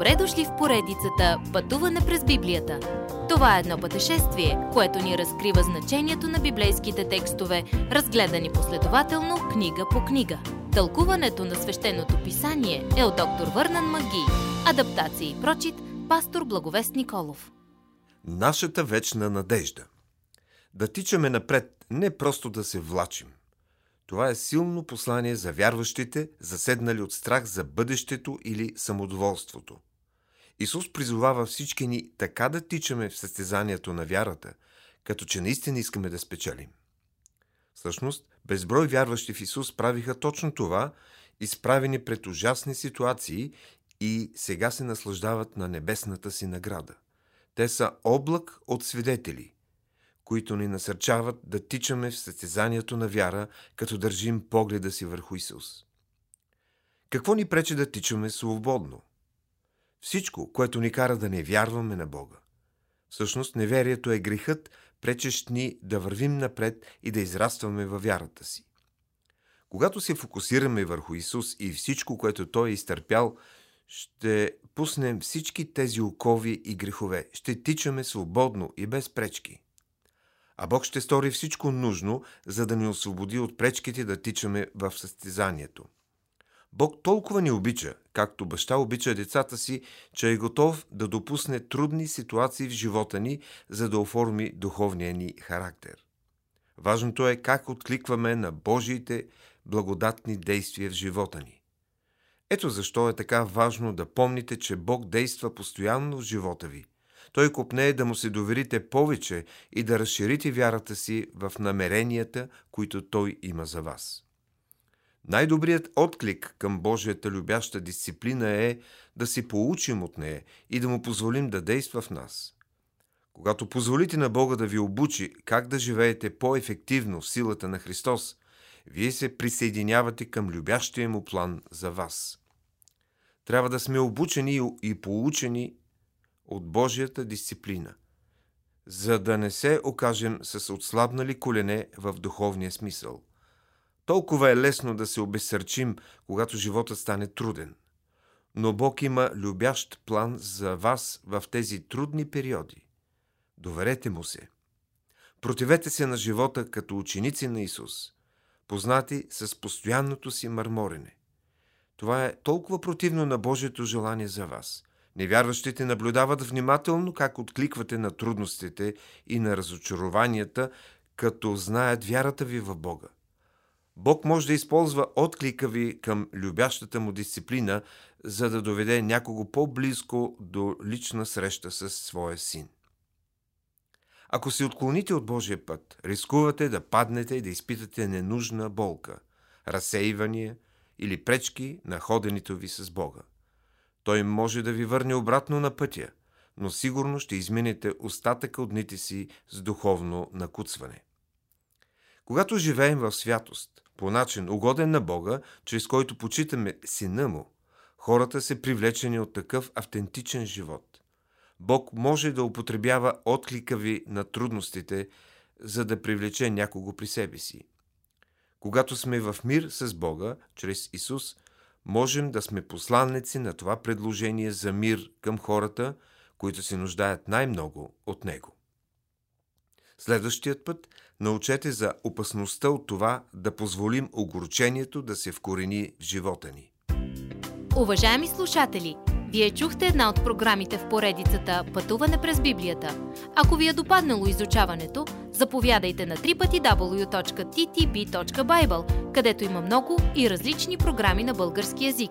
Добре дошли в поредицата Пътуване през Библията. Това е едно пътешествие, което ни разкрива значението на библейските текстове, разгледани последователно книга по книга. Тълкуването на свещеното писание е от доктор Върнан Маги. Адаптация и прочит, пастор Благовест Николов. Нашата вечна надежда. Да тичаме напред, не просто да се влачим. Това е силно послание за вярващите, заседнали от страх за бъдещето или самодоволството. Исус призовава всички ни така да тичаме в състезанието на вярата, като че наистина искаме да спечелим. Всъщност, безброй вярващи в Исус правиха точно това, изправени пред ужасни ситуации и сега се наслаждават на небесната си награда. Те са облак от свидетели – които ни насърчават да тичаме в състезанието на вяра, като държим погледа си върху Исус. Какво ни пречи да тичаме свободно? Всичко, което ни кара да не вярваме на Бога. Всъщност, неверието е грехът, пречещ ни да вървим напред и да израстваме във вярата си. Когато се фокусираме върху Исус и всичко, което Той е изтърпял, ще пуснем всички тези окови и грехове. Ще тичаме свободно и без пречки а Бог ще стори всичко нужно, за да ни освободи от пречките да тичаме в състезанието. Бог толкова ни обича, както баща обича децата си, че е готов да допусне трудни ситуации в живота ни, за да оформи духовния ни характер. Важното е как откликваме на Божиите благодатни действия в живота ни. Ето защо е така важно да помните, че Бог действа постоянно в живота ви – той купне да му се доверите повече и да разширите вярата си в намеренията, които той има за вас. Най-добрият отклик към Божията любяща дисциплина е да си получим от нея и да му позволим да действа в нас. Когато позволите на Бога да ви обучи как да живеете по-ефективно в силата на Христос, вие се присъединявате към любящия му план за вас. Трябва да сме обучени и получени от Божията дисциплина, за да не се окажем с отслабнали колене в духовния смисъл. Толкова е лесно да се обесърчим, когато живота стане труден. Но Бог има любящ план за вас в тези трудни периоди. Доверете му се. Противете се на живота като ученици на Исус, познати с постоянното си мърморене. Това е толкова противно на Божието желание за вас – Невярващите наблюдават внимателно как откликвате на трудностите и на разочарованията, като знаят вярата ви в Бога. Бог може да използва отклика ви към любящата му дисциплина, за да доведе някого по-близко до лична среща с своя син. Ако се отклоните от Божия път, рискувате да паднете и да изпитате ненужна болка, разсейвания или пречки на ходенето ви с Бога. Той може да ви върне обратно на пътя, но сигурно ще изминете остатъка от дните си с духовно накуцване. Когато живеем в святост, по начин угоден на Бога, чрез който почитаме Сина Му, хората са привлечени от такъв автентичен живот. Бог може да употребява отклика ви на трудностите, за да привлече някого при себе си. Когато сме в мир с Бога, чрез Исус – можем да сме посланници на това предложение за мир към хората, които се нуждаят най-много от него. Следващият път научете за опасността от това да позволим огорчението да се вкорени в живота ни. Уважаеми слушатели! Вие чухте една от програмите в поредицата Пътуване през Библията. Ако ви е допаднало изучаването, заповядайте на www.ttb.bible, където има много и различни програми на български язик.